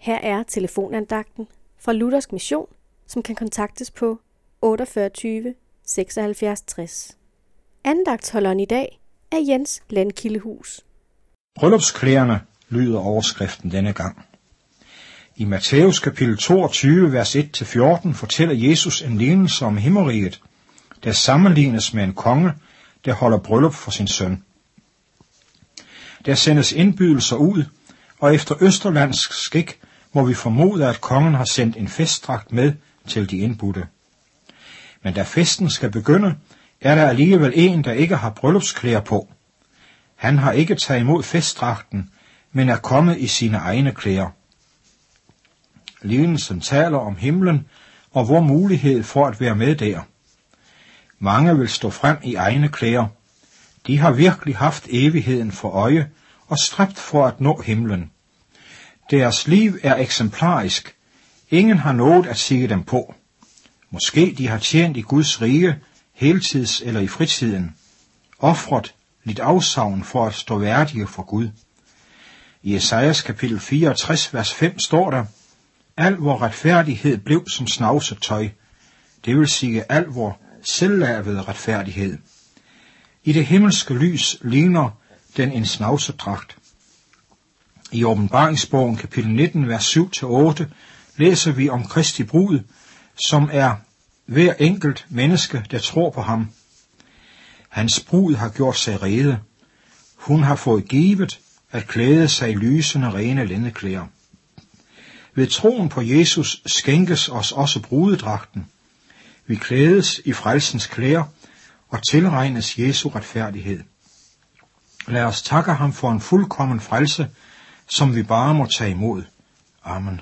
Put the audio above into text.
Her er telefonandagten fra Luthersk Mission, som kan kontaktes på 48 76 60. Andagtholderen i dag er Jens Landkildehus. Bryllupsklæderne lyder overskriften denne gang. I Matthæus kapitel 22, vers 1-14 fortæller Jesus en lignelse om himmeriget, der sammenlignes med en konge, der holder bryllup for sin søn. Der sendes indbydelser ud, og efter Østerlandsk skik må vi formode, at kongen har sendt en festdragt med til de indbudte. Men da festen skal begynde, er der alligevel en, der ikke har bryllupsklæder på. Han har ikke taget imod festdragten, men er kommet i sine egne klæder. Lignelsen taler om himlen og vor mulighed for at være med der. Mange vil stå frem i egne klæder. De har virkelig haft evigheden for øje og stræbt for at nå himlen. Deres liv er eksemplarisk. Ingen har noget at sige dem på. Måske de har tjent i Guds rige, heltids eller i fritiden. Offret lidt afsavn for at stå værdige for Gud. I Esajas kapitel 64, vers 5 står der, Al vor retfærdighed blev som snavset tøj, det vil sige al vor selvlavede retfærdighed. I det himmelske lys ligner den en snavsedragt. I åbenbaringsbogen kapitel 19, vers 7-8 læser vi om Kristi brud, som er hver enkelt menneske, der tror på ham. Hans brud har gjort sig rede. Hun har fået givet at klæde sig i lysende rene lændeklæder. Ved troen på Jesus skænkes os også brudedragten. Vi klædes i frelsens klæder og tilregnes Jesu retfærdighed. Lad os takke ham for en fuldkommen frelse, som vi bare må tage imod. Amen.